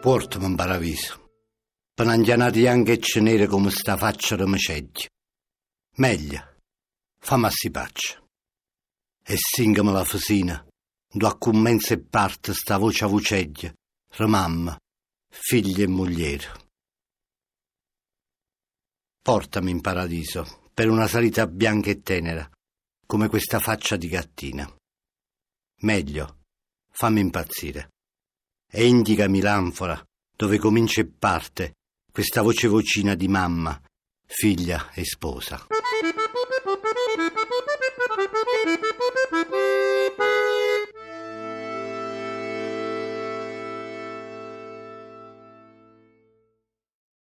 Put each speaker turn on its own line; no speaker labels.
Portami in paradiso. Panangianati anche e cenere come sta faccia di maceglia. Meglio, fammi a si paccia. E singami la fasina, do a commensa e parte sta voce a vuceglia, mamma, figlia e moglie. Portami in paradiso, per una salita bianca e tenera, come questa faccia di gattina. Meglio, fammi impazzire. E indicami l'anfora, dove comincia e parte questa voce vocina di mamma, figlia e sposa.